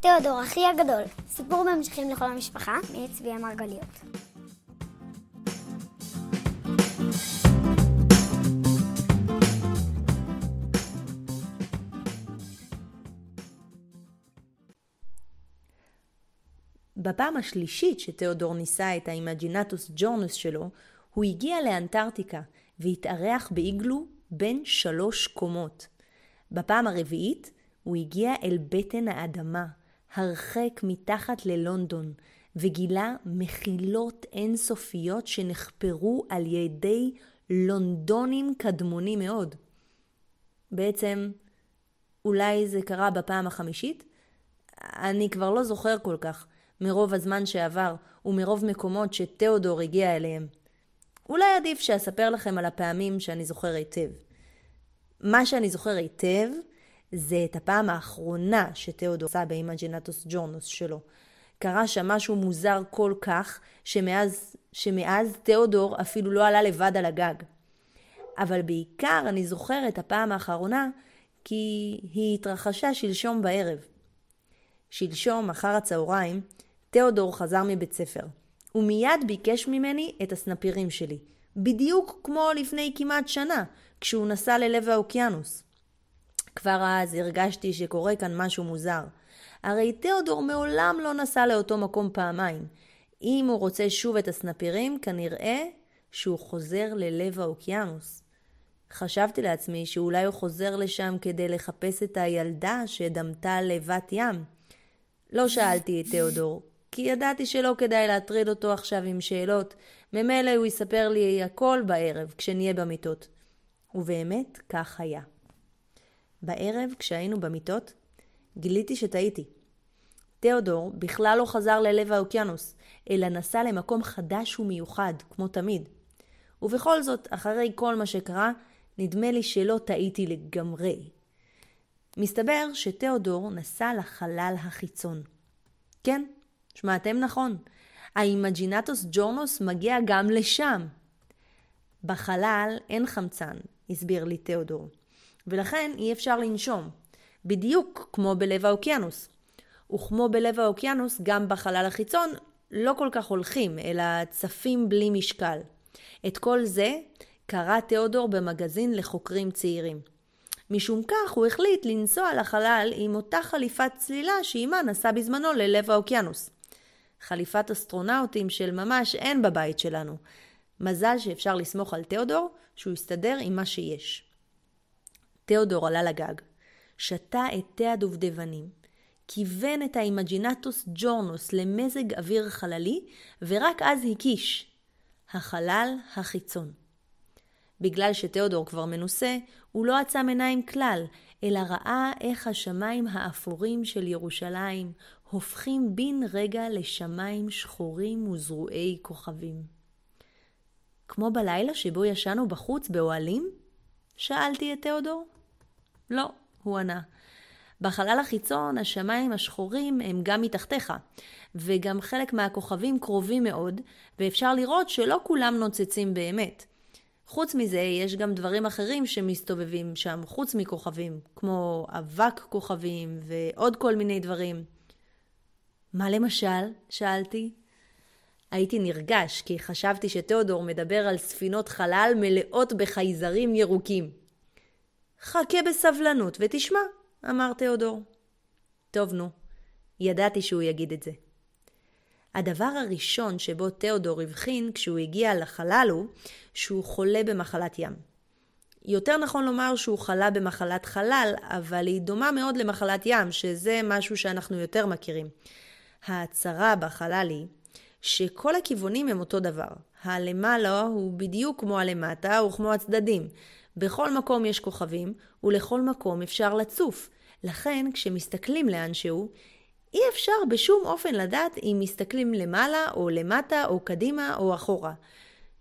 תיאודור, אחי הגדול, סיפור בהמשכים לכל המשפחה, מאת צביה מרגליות. בפעם השלישית שתיאודור ניסה את האימג'ינטוס ג'ורנוס שלו, הוא הגיע לאנטארקטיקה והתארח באיגלו בן שלוש קומות. בפעם הרביעית הוא הגיע אל בטן האדמה, הרחק מתחת ללונדון, וגילה מחילות אינסופיות שנחפרו על ידי לונדונים קדמונים מאוד. בעצם, אולי זה קרה בפעם החמישית? אני כבר לא זוכר כל כך, מרוב הזמן שעבר ומרוב מקומות שתיאודור הגיע אליהם. אולי עדיף שאספר לכם על הפעמים שאני זוכר היטב. מה שאני זוכר היטב זה את הפעם האחרונה שתיאודור עשה באימג'ינטוס ג'ורנוס שלו. קרה שם משהו מוזר כל כך, שמאז, שמאז תיאודור אפילו לא עלה לבד על הגג. אבל בעיקר אני זוכר את הפעם האחרונה כי היא התרחשה שלשום בערב. שלשום, אחר הצהריים, תיאודור חזר מבית ספר. הוא מיד ביקש ממני את הסנפירים שלי, בדיוק כמו לפני כמעט שנה, כשהוא נסע ללב האוקיינוס. כבר אז הרגשתי שקורה כאן משהו מוזר. הרי תיאודור מעולם לא נסע לאותו מקום פעמיים. אם הוא רוצה שוב את הסנפירים, כנראה שהוא חוזר ללב האוקיינוס. חשבתי לעצמי שאולי הוא חוזר לשם כדי לחפש את הילדה שדמתה לבת ים. לא שאלתי את תיאודור, כי ידעתי שלא כדאי להטריד אותו עכשיו עם שאלות. ממילא הוא יספר לי הכל בערב, כשנהיה במיטות. ובאמת, כך היה. בערב, כשהיינו במיטות, גיליתי שטעיתי. תיאודור בכלל לא חזר ללב האוקיינוס, אלא נסע למקום חדש ומיוחד, כמו תמיד. ובכל זאת, אחרי כל מה שקרה, נדמה לי שלא טעיתי לגמרי. מסתבר שתיאודור נסע לחלל החיצון. כן, שמעתם נכון. האימג'ינטוס ג'ורנוס מגיע גם לשם. בחלל אין חמצן, הסביר לי תיאודור, ולכן אי אפשר לנשום, בדיוק כמו בלב האוקיינוס. וכמו בלב האוקיינוס, גם בחלל החיצון לא כל כך הולכים, אלא צפים בלי משקל. את כל זה קרא תיאודור במגזין לחוקרים צעירים. משום כך הוא החליט לנסוע לחלל עם אותה חליפת צלילה שעימה נסע בזמנו ללב האוקיינוס. חליפת אסטרונאוטים של ממש אין בבית שלנו. מזל שאפשר לסמוך על תיאודור שהוא יסתדר עם מה שיש. תיאודור עלה לגג, שתה את תה הדובדבנים, כיוון את האימג'ינטוס ג'ורנוס למזג אוויר חללי, ורק אז הקיש. החלל החיצון. בגלל שתיאודור כבר מנוסה, הוא לא עצם עיניים כלל, אלא ראה איך השמיים האפורים של ירושלים הופכים בן רגע לשמיים שחורים וזרועי כוכבים. כמו בלילה שבו ישנו בחוץ באוהלים? שאלתי את תיאודור. לא, הוא ענה. בחלל החיצון השמיים השחורים הם גם מתחתיך, וגם חלק מהכוכבים קרובים מאוד, ואפשר לראות שלא כולם נוצצים באמת. חוץ מזה, יש גם דברים אחרים שמסתובבים שם, חוץ מכוכבים, כמו אבק כוכבים ועוד כל מיני דברים. מה למשל? שאלתי. הייתי נרגש, כי חשבתי שתיאודור מדבר על ספינות חלל מלאות בחייזרים ירוקים. חכה בסבלנות ותשמע, אמר תיאודור. טוב, נו, ידעתי שהוא יגיד את זה. הדבר הראשון שבו תיאודור הבחין כשהוא הגיע לחלל הוא שהוא חולה במחלת ים. יותר נכון לומר שהוא חלה במחלת חלל, אבל היא דומה מאוד למחלת ים, שזה משהו שאנחנו יותר מכירים. ההצהרה בחלל היא שכל הכיוונים הם אותו דבר. הלמעלה הוא בדיוק כמו הלמטה וכמו הצדדים. בכל מקום יש כוכבים, ולכל מקום אפשר לצוף. לכן, כשמסתכלים לאנשהו, אי אפשר בשום אופן לדעת אם מסתכלים למעלה או למטה או קדימה או אחורה.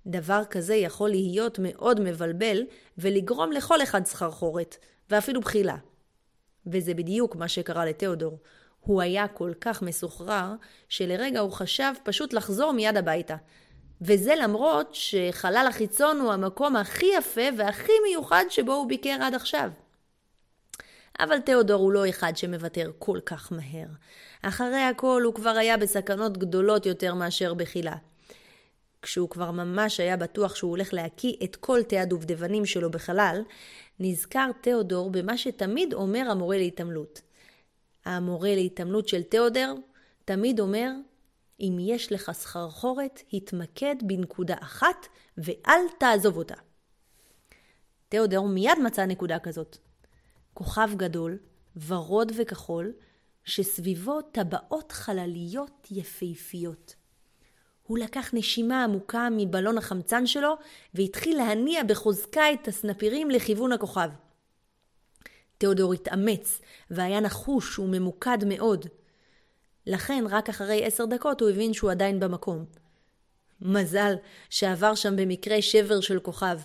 דבר כזה יכול להיות מאוד מבלבל ולגרום לכל אחד סחרחורת, ואפילו בחילה. וזה בדיוק מה שקרה לתיאודור. הוא היה כל כך מסוחרר, שלרגע הוא חשב פשוט לחזור מיד הביתה. וזה למרות שחלל החיצון הוא המקום הכי יפה והכי מיוחד שבו הוא ביקר עד עכשיו. אבל תיאודור הוא לא אחד שמוותר כל כך מהר. אחרי הכל הוא כבר היה בסכנות גדולות יותר מאשר בחילה. כשהוא כבר ממש היה בטוח שהוא הולך להקיא את כל תאי הדובדבנים שלו בחלל, נזכר תיאודור במה שתמיד אומר המורה להתעמלות. המורה להתעמלות של תיאודר תמיד אומר, אם יש לך סחרחורת, התמקד בנקודה אחת ואל תעזוב אותה. תיאודור מיד מצא נקודה כזאת. כוכב גדול, ורוד וכחול, שסביבו טבעות חלליות יפהפיות. הוא לקח נשימה עמוקה מבלון החמצן שלו והתחיל להניע בחוזקה את הסנפירים לכיוון הכוכב. תיאודור התאמץ והיה נחוש וממוקד מאוד. לכן רק אחרי עשר דקות הוא הבין שהוא עדיין במקום. מזל שעבר שם במקרה שבר של כוכב.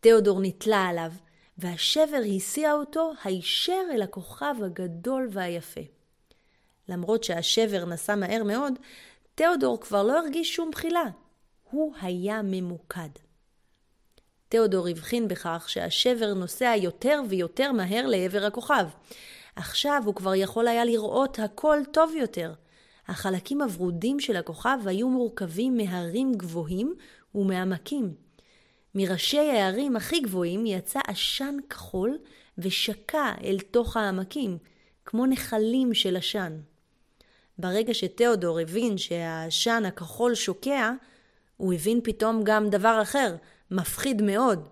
תיאודור נתלה עליו, והשבר הסיע אותו הישר אל הכוכב הגדול והיפה. למרות שהשבר נסע מהר מאוד, תיאודור כבר לא הרגיש שום בחילה. הוא היה ממוקד. תיאודור הבחין בכך שהשבר נוסע יותר ויותר מהר לעבר הכוכב. עכשיו הוא כבר יכול היה לראות הכל טוב יותר. החלקים הוורודים של הכוכב היו מורכבים מהרים גבוהים ומעמקים. מראשי הערים הכי גבוהים יצא עשן כחול ושקע אל תוך העמקים, כמו נחלים של עשן. ברגע שתיאודור הבין שהעשן הכחול שוקע, הוא הבין פתאום גם דבר אחר, מפחיד מאוד.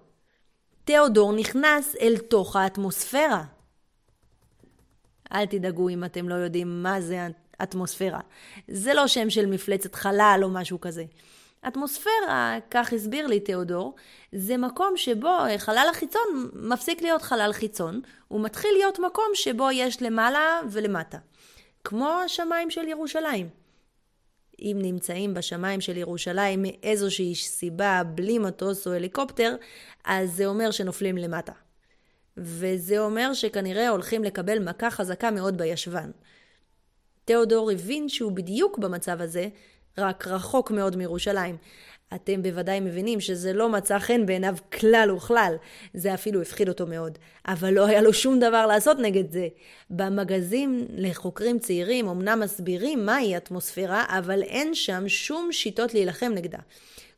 תיאודור נכנס אל תוך האטמוספירה. אל תדאגו אם אתם לא יודעים מה זה אטמוספירה. זה לא שם של מפלצת חלל או משהו כזה. אטמוספירה, כך הסביר לי תיאודור, זה מקום שבו חלל החיצון מפסיק להיות חלל חיצון, הוא מתחיל להיות מקום שבו יש למעלה ולמטה. כמו השמיים של ירושלים. אם נמצאים בשמיים של ירושלים מאיזושהי סיבה בלי מטוס או הליקופטר, אז זה אומר שנופלים למטה. וזה אומר שכנראה הולכים לקבל מכה חזקה מאוד בישבן. תיאודור הבין שהוא בדיוק במצב הזה, רק רחוק מאוד מירושלים. אתם בוודאי מבינים שזה לא מצא חן בעיניו כלל וכלל. זה אפילו הפחיד אותו מאוד. אבל לא היה לו שום דבר לעשות נגד זה. במגזין לחוקרים צעירים אמנם מסבירים מהי אטמוספירה, אבל אין שם שום שיטות להילחם נגדה.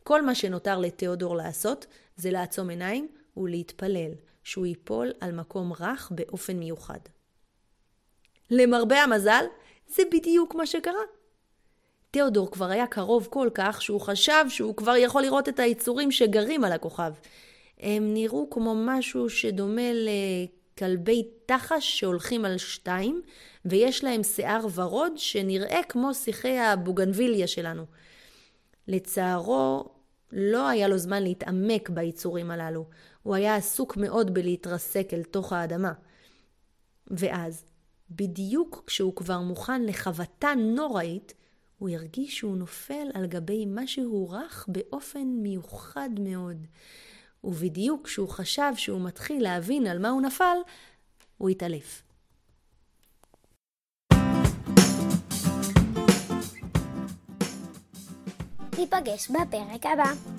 כל מה שנותר לתיאודור לעשות זה לעצום עיניים ולהתפלל שהוא ייפול על מקום רך באופן מיוחד. למרבה המזל, זה בדיוק מה שקרה. תיאודור כבר היה קרוב כל כך שהוא חשב שהוא כבר יכול לראות את היצורים שגרים על הכוכב. הם נראו כמו משהו שדומה לכלבי תחש שהולכים על שתיים, ויש להם שיער ורוד שנראה כמו שיחי הבוגנביליה שלנו. לצערו, לא היה לו זמן להתעמק ביצורים הללו. הוא היה עסוק מאוד בלהתרסק אל תוך האדמה. ואז, בדיוק כשהוא כבר מוכן לחבטה נוראית, הוא הרגיש שהוא נופל על גבי משהו רך באופן מיוחד מאוד. ובדיוק כשהוא חשב שהוא מתחיל להבין על מה הוא נפל, הוא התעלף. ניפגש בפרק הבא.